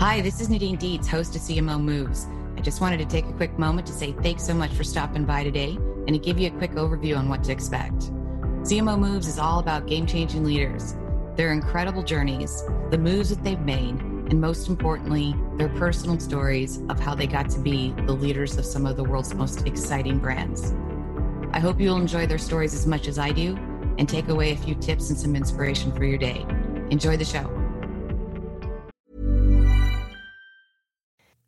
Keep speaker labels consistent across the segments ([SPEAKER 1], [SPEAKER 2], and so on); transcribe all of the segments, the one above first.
[SPEAKER 1] Hi, this is Nadine Dietz, host of CMO Moves. I just wanted to take a quick moment to say thanks so much for stopping by today and to give you a quick overview on what to expect. CMO Moves is all about game changing leaders, their incredible journeys, the moves that they've made, and most importantly, their personal stories of how they got to be the leaders of some of the world's most exciting brands. I hope you'll enjoy their stories as much as I do and take away a few tips and some inspiration for your day. Enjoy the show.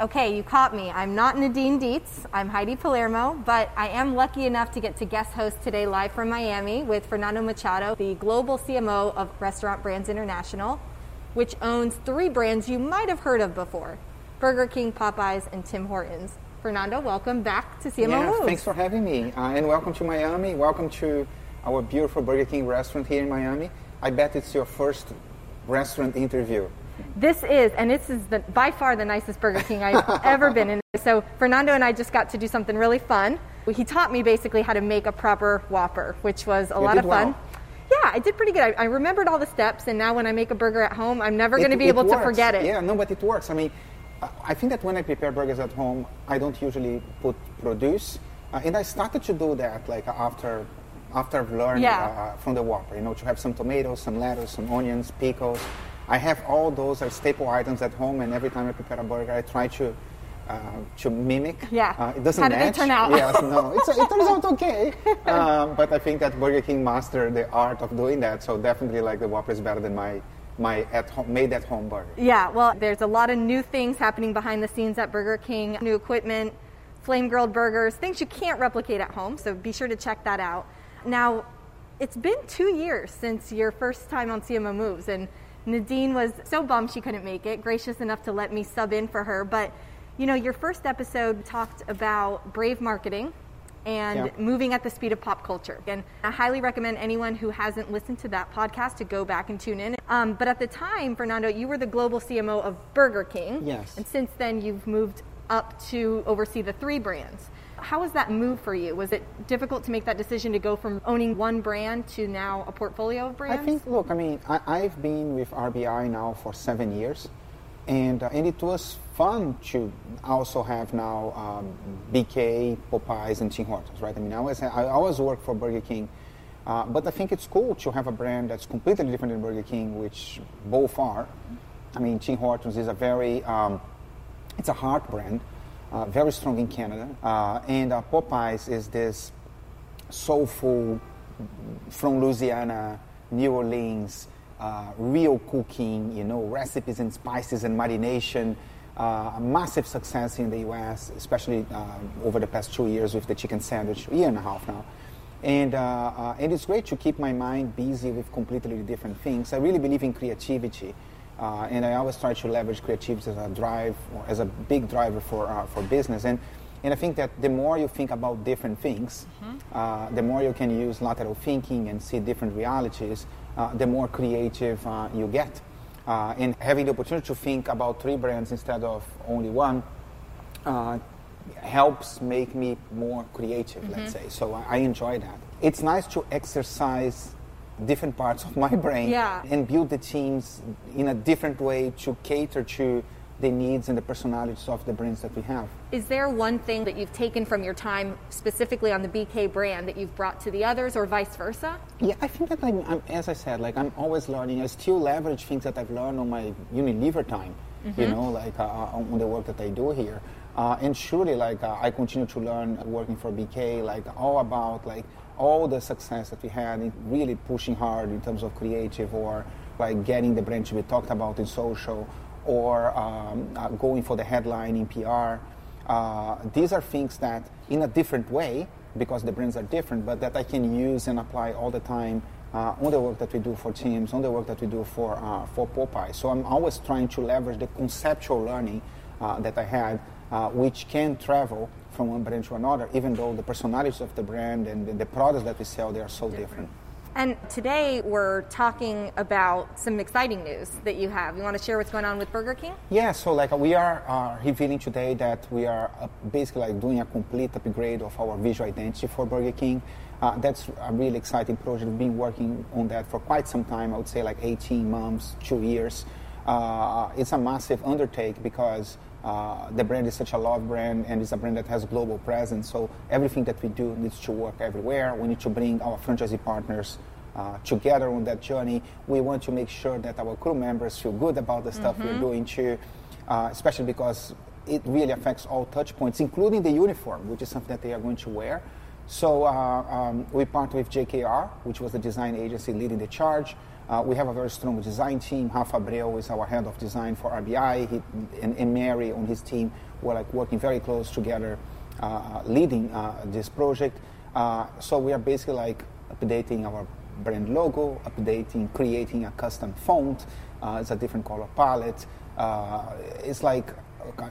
[SPEAKER 2] Okay, you caught me. I'm not Nadine Dietz. I'm Heidi Palermo, but I am lucky enough to get to guest host today live from Miami with Fernando Machado, the global CMO of Restaurant Brands International, which owns three brands you might have heard of before Burger King, Popeyes, and Tim Hortons. Fernando, welcome back to CMO
[SPEAKER 3] yeah,
[SPEAKER 2] Moves.
[SPEAKER 3] thanks for having me, uh, and welcome to Miami. Welcome to our beautiful Burger King restaurant here in Miami. I bet it's your first restaurant interview.
[SPEAKER 2] This is, and this is the, by far the nicest Burger King I've ever been in. So Fernando and I just got to do something really fun. He taught me basically how to make a proper Whopper, which was a
[SPEAKER 3] You
[SPEAKER 2] lot of fun.
[SPEAKER 3] well.
[SPEAKER 2] Yeah, I did pretty good. I, I remembered all the steps, and now when I make a burger at home, I'm never going to be able to forget it.
[SPEAKER 3] Yeah, no, but it works. I mean, I- I think that when I prepare burgers at home, I don't usually put produce, uh, and I started to do that like after after I've learned
[SPEAKER 2] Yeah.
[SPEAKER 3] uh, from the Whopper. You know, to have some tomatoes, some lettuce, some onions, pickles. I have all those as staple items at home, and every time I prepare a burger, I try to. Uh, to mimic,
[SPEAKER 2] Yeah.
[SPEAKER 3] uh, it doesn't
[SPEAKER 2] How did it turn out?
[SPEAKER 3] Yes, no, it's, it turns out okay. um, but I think that Burger King mastered the art of doing that. So definitely, like the Whopper is better than my my at home made at home burger.
[SPEAKER 2] Yeah, well, there's a lot of new things happening behind the scenes at Burger King. New equipment, flame grilled burgers, things you can't replicate at home. So be sure to check that out. Now, it's been two years since your first time on CMO Moves, and Nadine was so bummed she couldn't make it, gracious enough to let me sub in for her. But, you know, your first episode talked about brave marketing and
[SPEAKER 3] Yeah.
[SPEAKER 2] moving at the speed of pop culture. And I highly recommend anyone who hasn't listened to that podcast to go back and tune in. Um, but at the time, Fernando, you were the global CMO of Burger King.
[SPEAKER 3] Yes.
[SPEAKER 2] And since then, you've moved up to oversee the three brands. How was that move for you? Was it difficult to make that decision to go from owning one brand to now a portfolio of brands?
[SPEAKER 3] I think, look, I mean, I, I've been with RBI now for seven years, and uh, and it was fun to also have now um, BK, Popeyes, and Tim Hortons, right? I mean, I always I always work for Burger King, uh, but I think it's cool to have a brand that's completely different than Burger King, which both are. I mean, Tim Hortons is a very um, it's a heart brand. Uh, very strong in Canada. Uh, and uh, Popeyes is this soulful from Louisiana, New Orleans, uh, real cooking, you know, recipes and spices and marination. Uh, a massive success in the U.S., especially over the past two years with the chicken sandwich, year and a half now. And, and it's great to keep my mind busy with completely different things. I really believe in creativity. Uh, and I always try to leverage creativity as a drive, as a big driver for, uh, for business. And, and I think that the more you think about different things, mm-hmm. the more you can use lateral thinking and see different realities, the more creative you get. Uh, and having the opportunity to think about three brands instead of only one uh, helps make me more creative, mm-hmm. let's say. So I, I, enjoy that. It's nice to exercise different parts of my brain
[SPEAKER 2] yeah.
[SPEAKER 3] and build the teams in a different way to cater to the needs and the personalities of the brands that we have.
[SPEAKER 2] Is there one thing that you've taken from your time specifically on the BK brand that you've brought to the others or vice versa?
[SPEAKER 3] Yeah, I think that I'm, I'm as I said, like I'm always learning. I still leverage things that I've learned on my Unilever time, mm-hmm. you know, like uh, on the work that I do here. Uh, and surely, like uh, I continue to learn working for BK, like all about like all the success that we had in really pushing hard in terms of creative or like getting the brand to be talked about in social or um, uh, going for the headline in PR. Uh, these are things that, in a different way, because the brands are different, but that I can use and apply all the time uh, on the work that we do for teams, on the work that we do for uh, for Popeye. So I'm always trying to leverage the conceptual learning uh, that I had, uh, which can travel from one brand to another, even though the personalities of the brand and the, products that we sell they are so different. different.
[SPEAKER 2] And today we're talking about some exciting news that you have. You want to share what's going on with Burger King?
[SPEAKER 3] Yeah, so like we are uh, revealing today that we are uh, basically like doing a complete upgrade of our visual identity for Burger King. Uh, that's a really exciting project. We've been working on that for quite some time. I would say like 18 months, two years. Uh, it's a massive undertake because uh, the brand is such a love brand and it's a brand that has global presence. So everything that we do needs to work everywhere. We need to bring our franchisee partners uh, together on that journey. We want to make sure that our crew members feel good about the stuff mm-hmm. we're doing too, uh, especially because it really affects all touch points, including the uniform, which is something that they are going to wear. So uh, um, we partnered with JKR, which was the design agency leading the charge. Uh, we have a very strong design team. Rafa Abreu is our head of design for RBI, he, and, and, Mary on his team were like working very close together, uh, leading uh, this project. Uh, so we are basically like updating our brand logo, updating, creating a custom font. Uh, it's a different color palette. Uh, it's like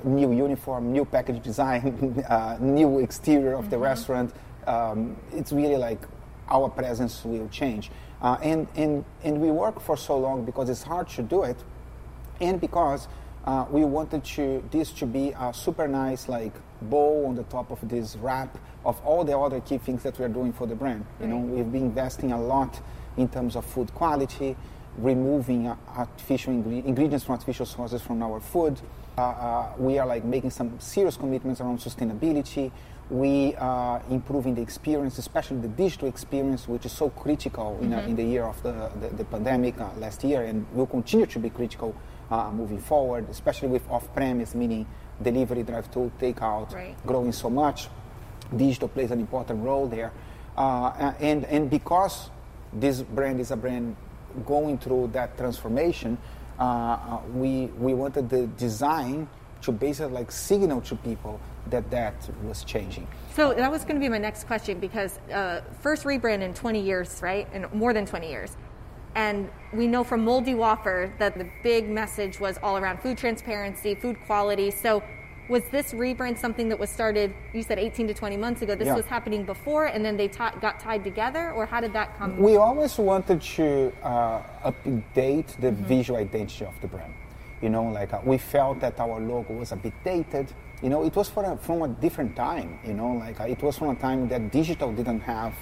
[SPEAKER 3] new uniform, new package design, new exterior of mm-hmm. the restaurant. Um, it's really like our presence will change. Uh, and, and, and we work for so long because it's hard to do it, and because uh, we wanted to, this to be a super nice like bow on the top of this wrap of all the other key things that we're doing for the brand. You know, we've been investing a lot in terms of food quality, removing artificial ingredients from artificial sources from our food. Uh, uh, we are like making some serious commitments around sustainability we are improving the experience, especially the digital experience, which is so critical in, mm-hmm. in the year of the, the, the pandemic uh, last year and will continue to be critical uh, moving forward, especially with off premise, meaning delivery, drive through, takeout,
[SPEAKER 2] right.
[SPEAKER 3] growing so much. Digital plays an important role there. Uh, and, and because this brand is a brand going through that transformation, uh, uh, we, we wanted the design to basically like signal to people that that was changing.
[SPEAKER 2] So that was going to be my next question because uh, first rebrand in 20 years, right? And more than 20 years. And we know from Moldy Whopper that the big message was all around food transparency, food quality. So was this rebrand something that was started, you said 18 to 20 months ago? This yeah. was happening before and then they t- got tied together? Or how did that come?
[SPEAKER 3] We always wanted to uh, update the mm-hmm. visual identity of the brand. You know, like uh, we felt that our logo was a bit dated. You know, it was a, from a different time. You know, like uh, it was from a time that digital didn't have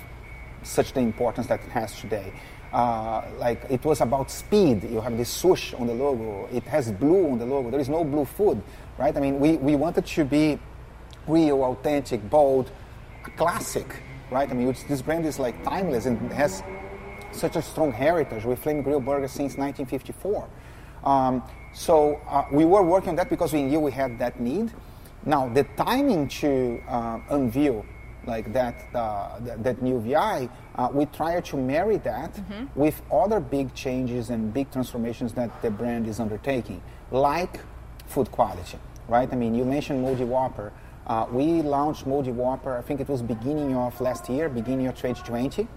[SPEAKER 3] such the importance that it has today. Uh, like it was about speed. You have this swoosh on the logo. It has blue on the logo. There is no blue food, right? I mean, we, we wanted to be real, authentic, bold, classic, right? I mean, this brand is like timeless and has such a strong heritage with Flame Grill Burger since 1954. Um, so uh, we were working on that because we knew we had that need. Now, the timing to uh, unveil like that, uh, that, that new VI, uh, we try to marry that
[SPEAKER 2] Mm-hmm.
[SPEAKER 3] with other big changes and big transformations that the brand is undertaking, like food quality, right? I mean, you mentioned Moldy Whopper. Uh, we launched Moldy Whopper, I think it was beginning of last year, beginning of 2020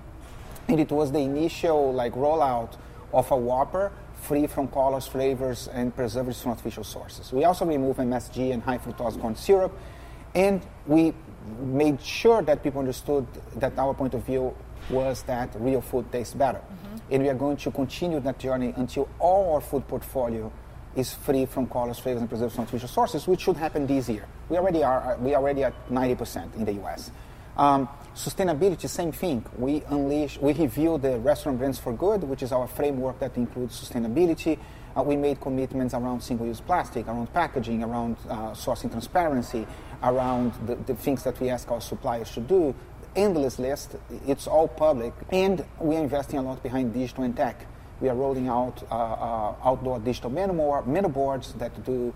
[SPEAKER 3] and it was the initial like rollout of a Whopper free from colors, flavors, and preservatives from artificial sources. We also removed MSG and high fructose corn syrup, and we made sure that people understood that our point of view was that real food tastes better. Mm-hmm. And we are going to continue that journey until all our food portfolio is free from colors, flavors, and preservatives from artificial sources, which should happen this year. We already are. We already at 90% in the U.S. Um, sustainability, same thing. We unleash, we review the Restaurant Brands for Good, which is our framework that includes sustainability. Uh, we made commitments around single-use plastic, around packaging, around uh, sourcing transparency, around the, the things that we ask our suppliers to do. Endless list. It's all public, and we are investing a lot behind digital and tech. We are rolling out uh, uh, outdoor digital menu, board- menu boards that do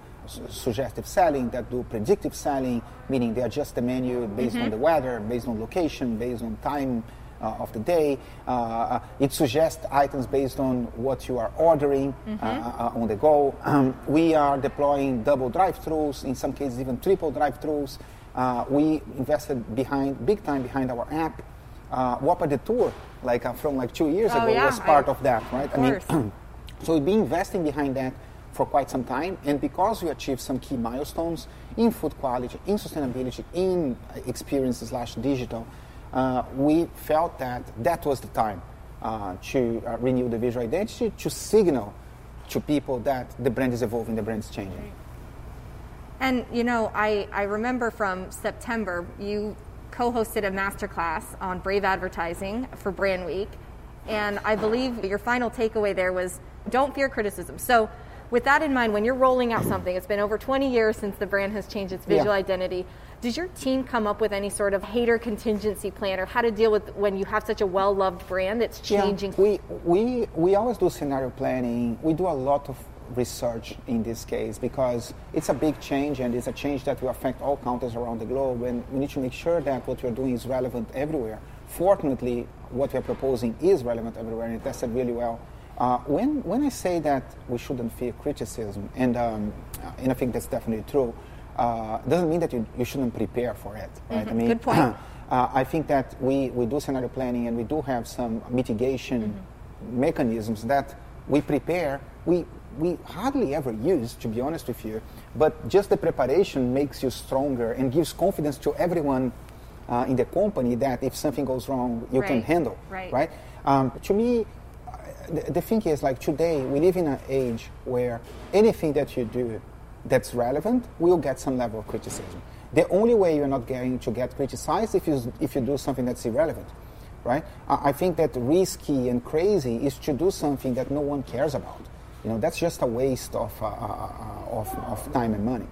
[SPEAKER 3] suggestive selling, that do predictive selling, meaning they adjust the menu based on the weather, based on location, based on time uh, of the day. Uh, uh, it suggests items based on what you are ordering uh, uh, on the go. Um, we are deploying double drive-throughs, in some cases even triple drive-throughs. Uh, we invested behind, big time behind our app. Uh, Whopper Detour, like uh, from like two years
[SPEAKER 2] Oh,
[SPEAKER 3] ago,
[SPEAKER 2] yeah,
[SPEAKER 3] was part
[SPEAKER 2] I-
[SPEAKER 3] of that, right?
[SPEAKER 2] of course.
[SPEAKER 3] so we've been investing behind that for quite some time, and because we achieved some key milestones in food quality, in sustainability, in experiences slash digital, uh, we felt that that was the time uh, to uh, renew the visual identity, to signal to people that the brand is evolving, the brand is changing.
[SPEAKER 2] And you know, I, I remember from September, you co-hosted a masterclass on brave advertising for Brand Week, and I believe your final takeaway there was don't fear criticism. So, with that in mind, when you're rolling out something, it's been over 20 years since the brand has changed its visual
[SPEAKER 3] Yeah.
[SPEAKER 2] identity. Does your team come up with any sort of hater contingency plan, or how to deal with when you have such a well-loved brand that's changing?
[SPEAKER 3] Yeah, we, we, we always do scenario planning. We do a lot of research in this case because it's a big change and it's a change that will affect all countries around the globe and we need to make sure that what we're doing is relevant everywhere. Fortunately, what we're proposing is relevant everywhere and it tested really well. Uh, when, when I say that we shouldn't fear criticism, and, um, and I think that's definitely true, uh, doesn't mean that you, you shouldn't prepare for it, right? I mean,
[SPEAKER 2] Good point.
[SPEAKER 3] Uh, I think that we, we do scenario planning and we do have some mitigation mechanisms that we prepare. We, we hardly ever use, to be honest with you, but just the preparation makes you stronger and gives confidence to everyone uh, in the company that if something goes wrong, you can handle.
[SPEAKER 2] right.
[SPEAKER 3] Right? Um, to me, the, the thing is like today we live in an age where anything that you do that's relevant will get some level of criticism. The only way you're not going to get criticized if you if you do something that's irrelevant, right? I I think that risky and crazy is to do something that no one cares about. You know, that's just a waste of uh, uh, of, of time and money.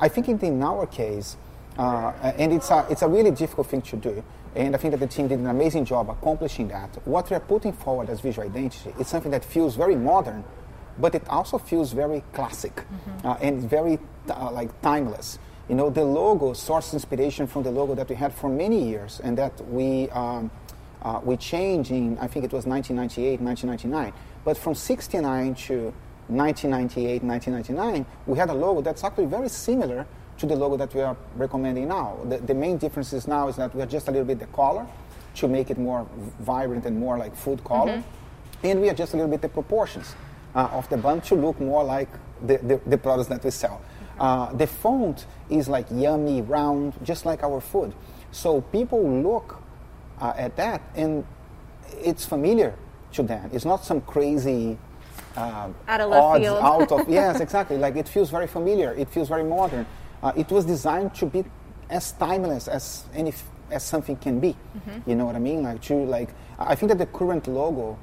[SPEAKER 3] I think in, in our case, uh, and it's a, it's a really difficult thing to do. And I think that the team did an amazing job accomplishing that. What we are putting forward as visual identity is something that feels very modern, but it also feels very classic uh, and very uh, like timeless. You know, the logo sources inspiration from the logo that we had for many years, and that we um, uh, we changed in I think it was 1998, 1999. But from 69 to 1998, 1999, we had a logo that's actually very similar to the logo that we are recommending now. The, the main differences now is that we are just a little bit the color to make it more vibrant and more like food color, and we adjust a little bit the proportions uh, of the bun to look more like the, the, the products that we sell. Uh, the font is like yummy, round, just like our food. So people look uh, at that and it's familiar to them. It's not some crazy uh,
[SPEAKER 2] Out of left
[SPEAKER 3] odds
[SPEAKER 2] field.
[SPEAKER 3] out of yes, exactly. Like it feels very familiar. It feels very modern. Uh, it was designed to be as timeless as any as something can be.
[SPEAKER 2] Mm-hmm.
[SPEAKER 3] You know what I mean? Like to like. I think that the current logo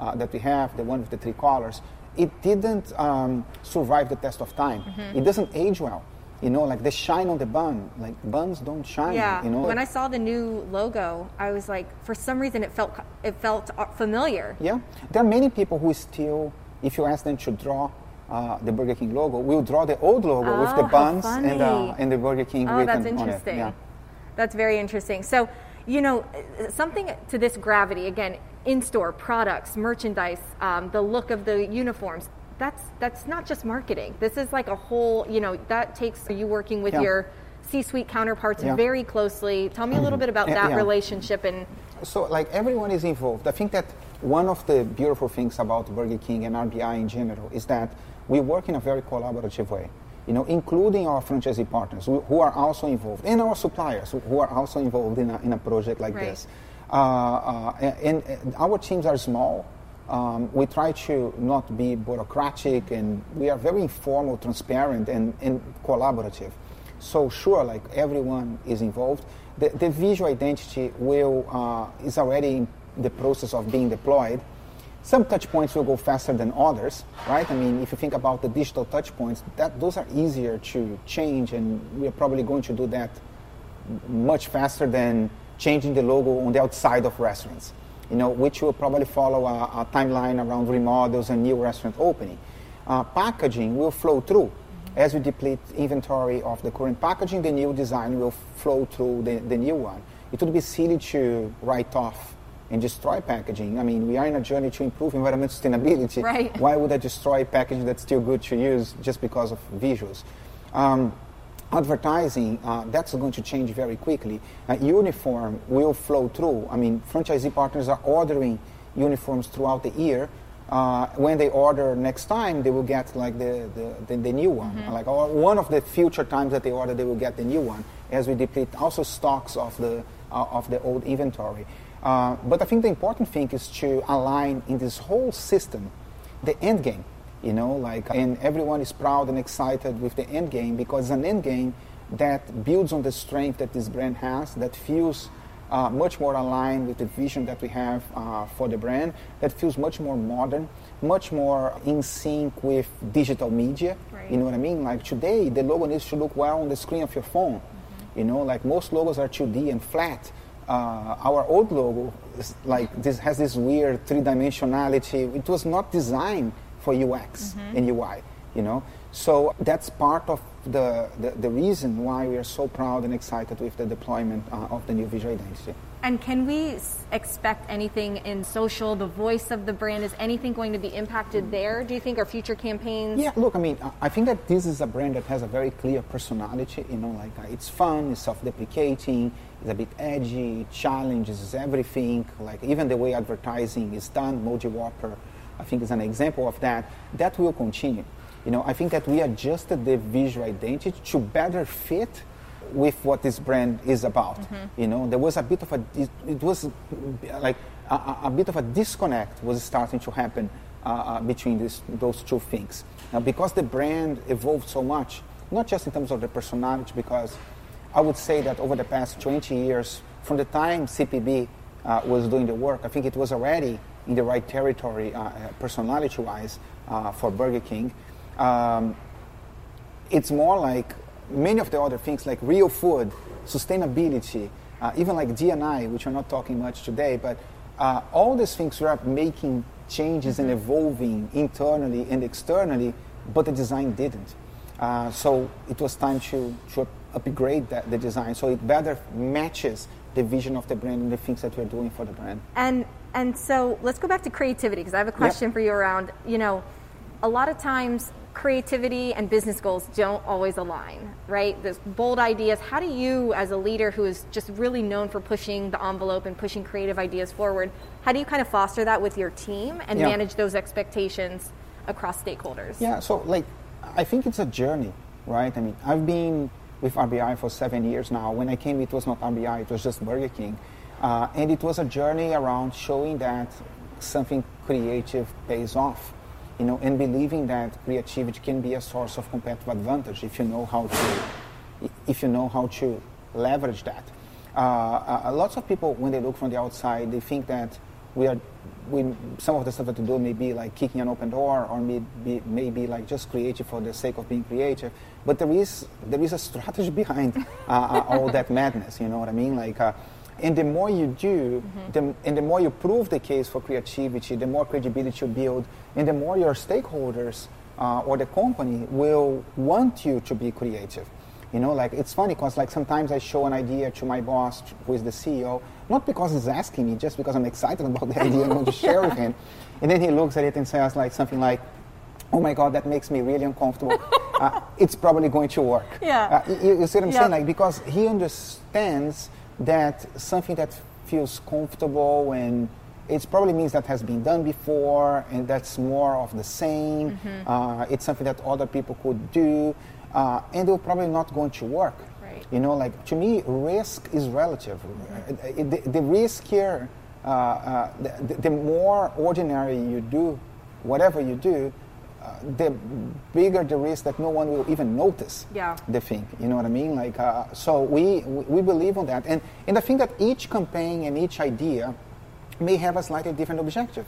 [SPEAKER 3] uh, that we have, the one with the three colors, it didn't um, survive the test of time.
[SPEAKER 2] Mm-hmm.
[SPEAKER 3] It doesn't age well. You know, like the shine on the bun. Like buns don't shine.
[SPEAKER 2] Yeah.
[SPEAKER 3] You know.
[SPEAKER 2] when I saw the new logo, I was like, for some reason, it felt it felt uh, familiar.
[SPEAKER 3] Yeah, there are many people who still, if you ask them to draw uh, the Burger King logo, we'll draw the old logo
[SPEAKER 2] oh,
[SPEAKER 3] with the buns and, uh, and the Burger King
[SPEAKER 2] oh,
[SPEAKER 3] written
[SPEAKER 2] that's interesting.
[SPEAKER 3] on it. Yeah.
[SPEAKER 2] That's very interesting. So, you know, something to this gravity again, in-store products, merchandise, um, the look of the uniforms. That's that's not just marketing. This is like a whole. You know, that takes you working with
[SPEAKER 3] Yeah.
[SPEAKER 2] your C-suite counterparts
[SPEAKER 3] Yeah.
[SPEAKER 2] very closely. Tell me a little bit about that
[SPEAKER 3] yeah.
[SPEAKER 2] relationship and
[SPEAKER 3] So, like everyone is involved. I think that one of the beautiful things about Burger King and RBI in general is that we work in a very collaborative way. You know, including our franchisee partners who, who are also involved, and our suppliers who, who are also involved in a, in a project like
[SPEAKER 2] Right.
[SPEAKER 3] this. Uh, uh, and, and our teams are small. Um, we try to not be bureaucratic, and we are very informal, transparent, and, and collaborative. So sure, like everyone is involved. The, the visual identity will uh, is already in the process of being deployed. Some touch points will go faster than others, right? I mean, if you think about the digital touch points, that those are easier to change, and we are probably going to do that much faster than changing the logo on the outside of restaurants, you know, which will probably follow a, a timeline around remodels and new restaurant opening. Uh, packaging will flow through. As we deplete inventory of the current packaging, the new design will flow through the, the new one. It would be silly to write off and destroy packaging. I mean, we are in a journey to improve environmental sustainability.
[SPEAKER 2] Right.
[SPEAKER 3] Why would I destroy packaging that's still good to use just because of visuals? Um, advertising, uh, that's going to change very quickly. Uh, uniform will flow through. I mean, franchisee partners are ordering uniforms throughout the year. Uh, when they order next time, they will get like the, the, the, the new one. Like or one of the future times that they order, they will get the new one as we deplete also stocks of the, uh, of the old inventory. Uh, but I think the important thing is to align in this whole system the end game you know like and everyone is proud and excited with the end game because it's an end game that builds on the strength that this brand has that feels uh, much more aligned with the vision that we have uh, for the brand that feels much more modern much more in sync with digital media.
[SPEAKER 2] Right.
[SPEAKER 3] you know what i mean? Like today the logo needs to look well on the screen of your phone. You know like most logos are 2d and flat uh, our old logo is like this has this weird three dimensionality. It was not designed for UX and UI, you know. So that's part of the, the, the reason why we are so proud and excited with the deployment uh, of the new visual identity.
[SPEAKER 2] And can we expect anything in social, the voice of the brand? Is anything going to be impacted there, do you think, or future campaigns?
[SPEAKER 3] Yeah, look, I mean, I- think that this is a brand that has a very clear personality. You know, like uh, it's fun, it's self-deprecating, it's a bit edgy, it challenges everything. Like even the way advertising is done, Moldy Whopper, I think is an example of that. That will continue. You know, I think that we adjusted the visual identity to better fit with what this brand is about. You know, there was a bit of a, it, it was like a, a- bit of a disconnect was starting to happen uh, uh, between this, those two things. Now, because the brand evolved so much, not just in terms of the personality, because I would say that over the past 20 years, from the time CPB uh, was doing the work, I think it was already in the right territory, uh, personality wise, uh, for Burger King. Um, it's more like many of the other things like real food, sustainability, uh, even like D&I, which we're not talking much today, but uh, all these things we are making changes and evolving internally and externally, but the design didn't. Uh, so it was time to, to upgrade that, the design so it better matches the vision of the brand and the things that we're doing for the brand.
[SPEAKER 2] And and so let's go back to creativity because I have a question for you around you know a lot of times creativity and business goals don't always align, right? There's bold ideas. How do you, as a leader who is just really known for pushing the envelope and pushing creative ideas forward, how do you kind of foster that with your team and
[SPEAKER 3] Yeah.
[SPEAKER 2] manage those expectations across stakeholders?
[SPEAKER 3] Yeah, so like I think it's a journey, right? I mean, I've been with RBI for seven years now. When I came, it was not RBI; it was just Burger King, uh, and it was a journey around showing that something creative pays off, you know, and believing that creativity can be a source of competitive advantage if you know how to, if you know how to leverage that. Uh, uh, lots of people, when they look from the outside, they think that we are, we, some of the stuff that we do may be like kicking an open door or may be, may be like just creative for the sake of being creative. But there is, there is a strategy behind uh, uh, all that madness, you know what I mean? Like, uh, and the more you do, the, and the more you prove the case for creativity, the more credibility you build, and the more your stakeholders uh, or the company will want you to be creative. You know, like it's funny because like sometimes I show an idea to my boss, who is the CEO, not because he's asking me, just because I'm excited about the idea and want to share with him. And then he looks at it and says like something like, "Oh my God, that makes me really uncomfortable. uh, it's probably going to work."
[SPEAKER 2] Yeah.
[SPEAKER 3] Uh, you, you see what I'm saying? Like because he understands that something that feels comfortable and it probably means that has been done before and that's more of the same.
[SPEAKER 2] Mm-hmm.
[SPEAKER 3] Uh, it's something that other people could do, uh, and they're probably not going to work.
[SPEAKER 2] Right.
[SPEAKER 3] You know, like to me, risk is relative. Uh, The, the riskier, uh, uh, the, the more ordinary you do, whatever you do, uh, the bigger the risk that no one will even notice
[SPEAKER 2] Yeah.
[SPEAKER 3] the thing. You know what I mean? Like, uh, so we we believe on that, and and I think that each campaign and each idea may have a slightly different objective.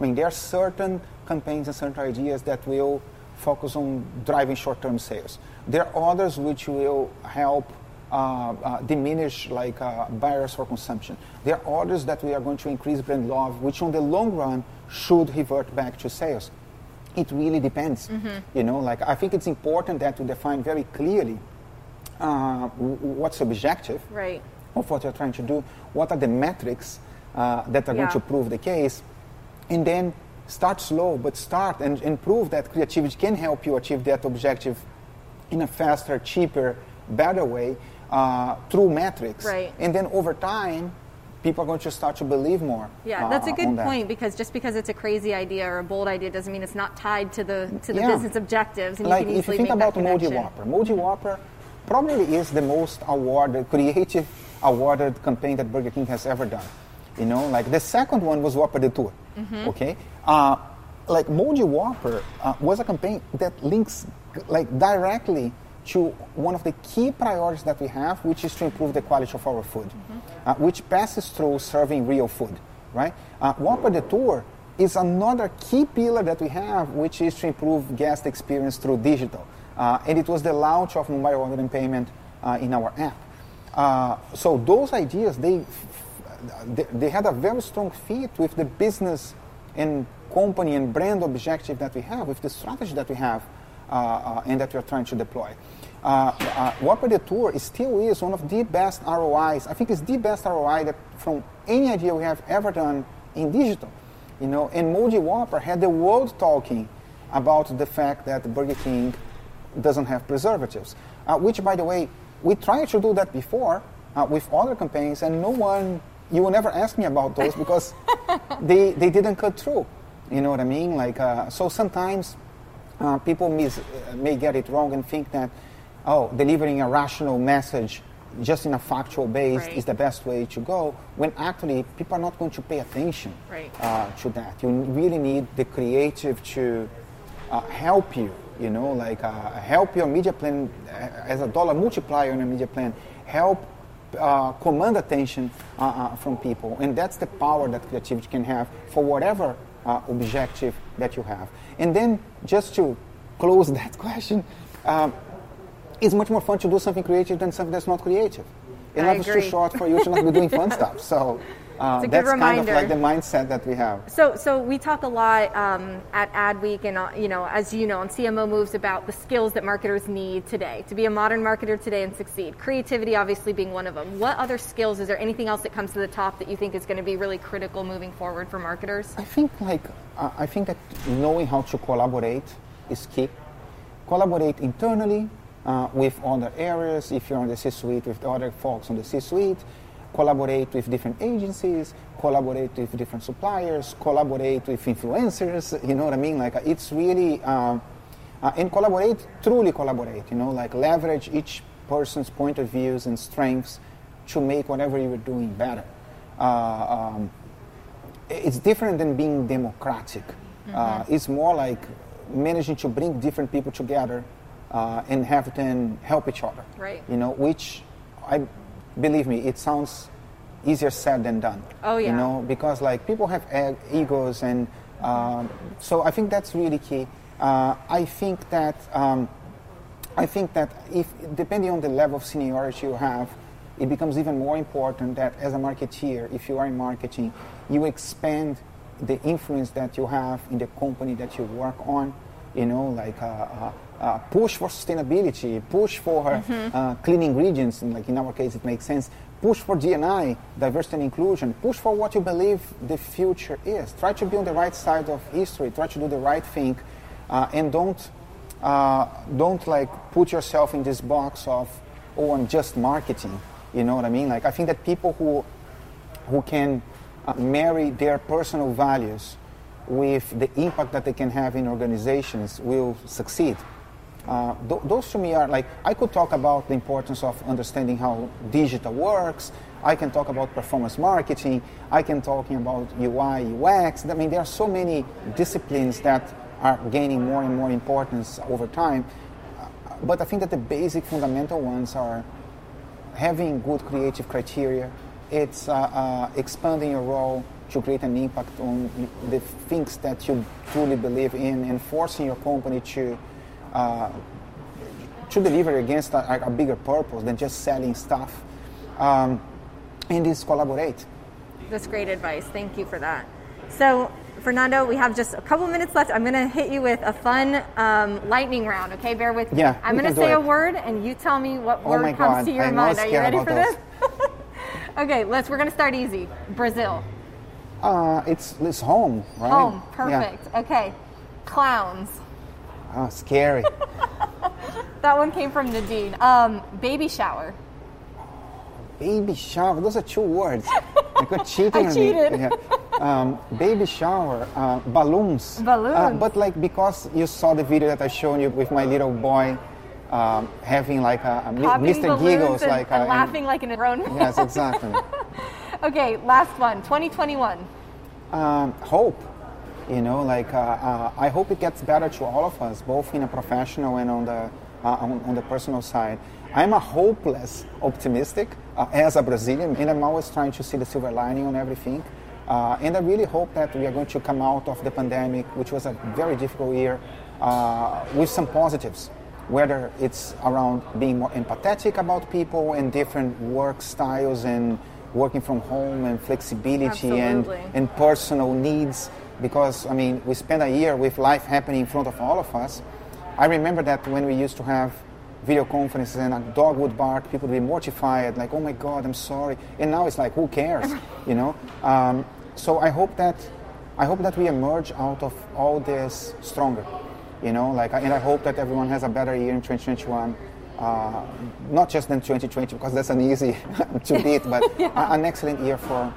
[SPEAKER 3] I mean, there are certain campaigns and certain ideas that will focus on driving short-term sales. There are others which will help uh, uh, diminish like uh, barriers for consumption. There are others that we are going to increase brand love, which on the long run should revert back to sales. It really depends. You know, like I think it's important that we define very clearly uh, what's objective
[SPEAKER 2] Right.
[SPEAKER 3] of what you're trying to do, what are the metrics uh, that are
[SPEAKER 2] Yeah.
[SPEAKER 3] going to prove the case, and then start slow, but start and, and prove that creativity can help you achieve that objective in a faster, cheaper, better way uh, through metrics.
[SPEAKER 2] Right.
[SPEAKER 3] And then over time, people are going to start to believe more.
[SPEAKER 2] Yeah,
[SPEAKER 3] uh,
[SPEAKER 2] that's a
[SPEAKER 3] on
[SPEAKER 2] good
[SPEAKER 3] that.
[SPEAKER 2] point because just because it's a crazy idea or a bold idea doesn't mean it's not tied to the to the
[SPEAKER 3] Yeah.
[SPEAKER 2] business objectives. And
[SPEAKER 3] like
[SPEAKER 2] you can
[SPEAKER 3] if you think about
[SPEAKER 2] that
[SPEAKER 3] Moji. Whopper, Moldy Whopper probably is the most awarded, creative awarded campaign that Burger King has ever done. You know, like the second one was Whopper Detour.
[SPEAKER 2] Mm-hmm.
[SPEAKER 3] Okay, uh, like Moldy Whopper uh, was a campaign that links like directly to one of the key priorities that we have, which is to improve the quality of our food,
[SPEAKER 2] Mm-hmm.
[SPEAKER 3] Uh, which passes through serving real food, right? Uh, Whopper Detour is another key pillar that we have, which is to improve guest experience through digital. Uh, and it was the launch of mobile Ordering payment uh, in our app. Uh, so those ideas, they, they, they had a very strong fit with the business and company and brand objective that we have, with the strategy that we have uh, uh, and that we are trying to deploy. Uh, uh, Whopper Detour is still is one of the best ROIs. I think it's the best ROI that from any idea we have ever done in digital. You know, and Moldy Whopper had the world talking about the fact that Burger King doesn't have preservatives, uh, which, by the way, we tried to do that before uh, with other campaigns, and no one, you will never ask me about those because they, they didn't cut through. You know what I mean? Like, uh, so sometimes uh, people mis- uh, may get it wrong and think that, oh, delivering a rational message just in a factual base
[SPEAKER 2] Right.
[SPEAKER 3] is the best way to go, when actually people are not going to pay attention
[SPEAKER 2] Right.
[SPEAKER 3] uh, to that. You really need the creative to uh, help you, you know, like uh, help your media plan uh, as a dollar multiplier in a media plan, help uh, command attention uh, uh, from people. And that's the power that creativity can have for whatever uh, objective that you have. And then just to close that question, um, it's much more fun to do something creative than something that's not creative.
[SPEAKER 2] I
[SPEAKER 3] life is too short for you to not be doing fun stuff. So uh, that's kind of like the mindset that we have.
[SPEAKER 2] So, so we talk a lot um, at Adweek, and uh, you know, as you know, on CMO moves about the skills that marketers need today to be a modern marketer today and succeed. Creativity, obviously, being one of them. What other skills? Is there anything else that comes to the top that you think is going to be really critical moving forward for marketers?
[SPEAKER 3] I think like uh, I think that knowing how to collaborate is key. Collaborate internally uh, with other areas. If you're on the C-suite, with the other folks on the C-suite. Collaborate with different agencies. Collaborate with different suppliers. Collaborate with influencers. You know what I mean? Like uh, it's really um, uh, and collaborate. Truly collaborate. You know, like leverage each person's point of views and strengths to make whatever you're doing better. Uh, um, it's different than being democratic. Uh, it's more like managing to bring different people together uh, and have them help each other.
[SPEAKER 2] Right.
[SPEAKER 3] You know, which I believe me, it sounds easier said than done.
[SPEAKER 2] Oh, yeah.
[SPEAKER 3] You know, because like people have egos, and um, so I think that's really key. Uh, I think that um, I think that if depending on the level of seniority you have, it becomes even more important that as a marketeer, if you are in marketing, you expand the influence that you have in the company that you work on. you know, like uh, uh, uh, push for sustainability, push for uh, clean ingredients, and like in our case, it makes sense. Push for DNI, diversity and inclusion. Push for what you believe the future is. Try to be on the right side of history. Try to do the right thing, uh, and don't uh, don't like put yourself in this box of oh, I'm just marketing. You know what I mean? Like I think that people who who can uh, marry their personal values with the impact that they can have in organizations will succeed. Uh, th- those to me are like, I could talk about the importance of understanding how digital works. I can talk about performance marketing. I can talk about UI, UX. I mean, there are so many disciplines that are gaining more and more importance over time. Uh, but I think that the basic fundamental ones are having good creative criteria. It's uh, uh, expanding your role to create an impact on the things that you truly believe in and forcing your company to uh, to deliver against a, a, bigger purpose than just selling stuff. Um, and is collaborate.
[SPEAKER 2] That's great advice. Thank you for that. So, Fernando, we have just a couple minutes left. I'm going to hit you with a fun um, lightning round. Okay, bear with me.
[SPEAKER 3] Yeah,
[SPEAKER 2] I'm going to say a word, and you tell me what
[SPEAKER 3] oh
[SPEAKER 2] word comes
[SPEAKER 3] God.
[SPEAKER 2] to your
[SPEAKER 3] I'm
[SPEAKER 2] mind. Are you ready for this? okay, let's. We're going to start easy. Brazil.
[SPEAKER 3] Uh, it's it's home, right?
[SPEAKER 2] Home. Perfect. Yeah. Okay. Clowns.
[SPEAKER 3] Oh, scary.
[SPEAKER 2] that one came from Nadine. Um, baby shower.
[SPEAKER 3] Baby shower. Those are two words. I got cheating
[SPEAKER 2] I cheated.
[SPEAKER 3] Yeah. Um, baby shower. Uh, balloons.
[SPEAKER 2] Balloons.
[SPEAKER 3] Uh, but like because you saw the video that I showed you with my little boy. Um, having like a, a Mr. Giggles,
[SPEAKER 2] and,
[SPEAKER 3] like
[SPEAKER 2] and
[SPEAKER 3] a,
[SPEAKER 2] laughing like an grown.
[SPEAKER 3] Yes, exactly.
[SPEAKER 2] okay, last one. 2021.
[SPEAKER 3] Um, hope you know like uh, uh, i hope it gets better to all of us both in a professional and on the uh, on, on, the personal side. I'm a hopeless optimistic uh, as a brazilian and i'm always trying to see the silver lining on everything. Uh, and i really hope that we are going to come out of the pandemic which was a very difficult year uh, with some positives whether it's around being more empathetic about people and different work styles and working from home and flexibility and, and personal needs because I mean we spent a year with life happening in front of all of us. I remember that when we used to have video conferences and a dog would bark, people would be mortified, like, "Oh my God, I'm sorry." And now it's like, who cares, you know? Um, so I hope that I hope that we emerge out of all this stronger, you know. Like, and I hope that everyone has a better year in 2021. Uh, not just in 2020 because that's an easy to beat, but
[SPEAKER 2] yeah.
[SPEAKER 3] an excellent year for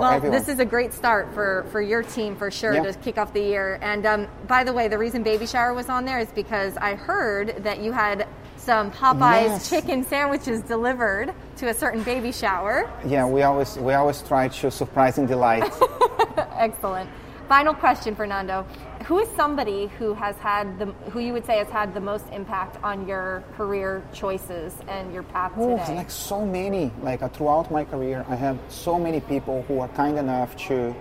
[SPEAKER 2] well,
[SPEAKER 3] everyone.
[SPEAKER 2] this is a great start for, for your team for sure
[SPEAKER 3] Yeah.
[SPEAKER 2] to kick off the year. And um, by the way, the reason Baby Shower was on there is because I heard that you had some Popeyes
[SPEAKER 3] Yes.
[SPEAKER 2] chicken sandwiches delivered to a certain baby shower.
[SPEAKER 3] Yeah, we always we always try to surprise and delight.
[SPEAKER 2] Excellent. Final question, Fernando. Who is somebody who has had the who you would say has had the most impact on your career choices and your path
[SPEAKER 3] Oh,
[SPEAKER 2] today?
[SPEAKER 3] like so many. Like uh, throughout my career, I have so many people who are kind enough to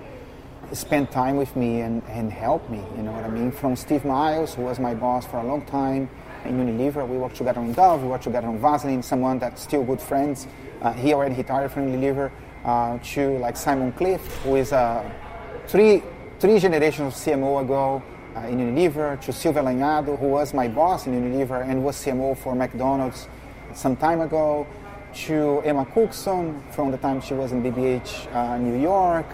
[SPEAKER 3] spend time with me and, and help me. You know what I mean? From Steve Miles, who was my boss for a long time in Unilever, we worked together on Dove, we worked together on Vaseline. Someone that's still good friends. Uh, he already retired from Unilever. Uh, to like Simon Clift, who is a three three generations of CMO ago uh, in Unilever, to Silvia Lagnado, who was my boss in Unilever and was CMO for McDonald's some time ago, to Emma Cookson from the time she was in BBH uh, New York,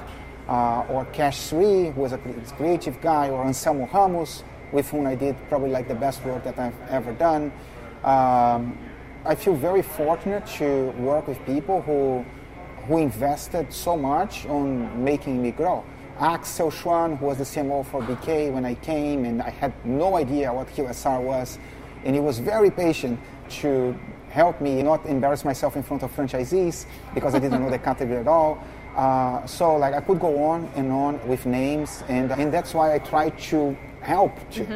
[SPEAKER 3] uh, or Kash Sree, who was a creative guy, or Anselmo Ramos, with whom I did probably like the best work that I've ever done. Um, I feel very fortunate to work with people who who invested so much on making me grow. Axel Schwan, who was the CMO for BK when I came, and I had no idea what QSR was, and he was very patient to help me not embarrass myself in front of franchisees because I didn't know the category at all. Uh, so like I could go on and on with names, and and that's why I try to help too.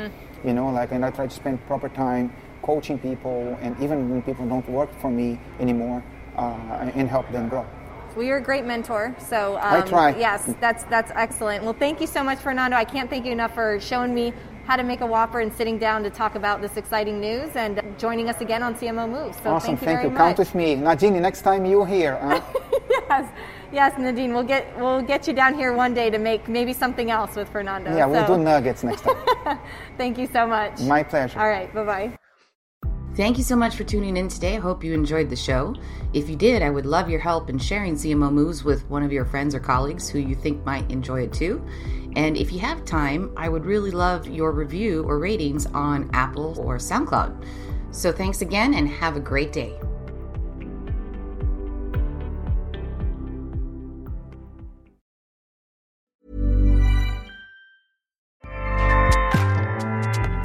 [SPEAKER 3] You know, like and I try to spend proper time coaching people, and even when people don't work for me anymore, uh, and help them grow.
[SPEAKER 2] Well, you're a great mentor. So um,
[SPEAKER 3] I try.
[SPEAKER 2] Yes, that's that's excellent. Well, thank you so much, Fernando. I can't thank you enough for showing me how to make a Whopper and sitting down to talk about this exciting news and joining us again on CMO Moves. So
[SPEAKER 3] awesome,
[SPEAKER 2] thank you very
[SPEAKER 3] Count
[SPEAKER 2] much.
[SPEAKER 3] with me, Nadine. Next time you're here, huh?
[SPEAKER 2] yes. Yes, Nadine, we'll get we'll get you down here one day to make maybe something else with Fernando.
[SPEAKER 3] Yeah, we'll do nuggets next time.
[SPEAKER 2] Thank you so much.
[SPEAKER 3] My pleasure.
[SPEAKER 2] All right, bye bye.
[SPEAKER 1] Thank you so much for tuning in today. I hope you enjoyed the show. If you did, I would love your help in sharing CMO Moves with one of your friends or colleagues who you think might enjoy it too. And if you have time, I would really love your review or ratings on Apple or SoundCloud. So thanks again and have a great day.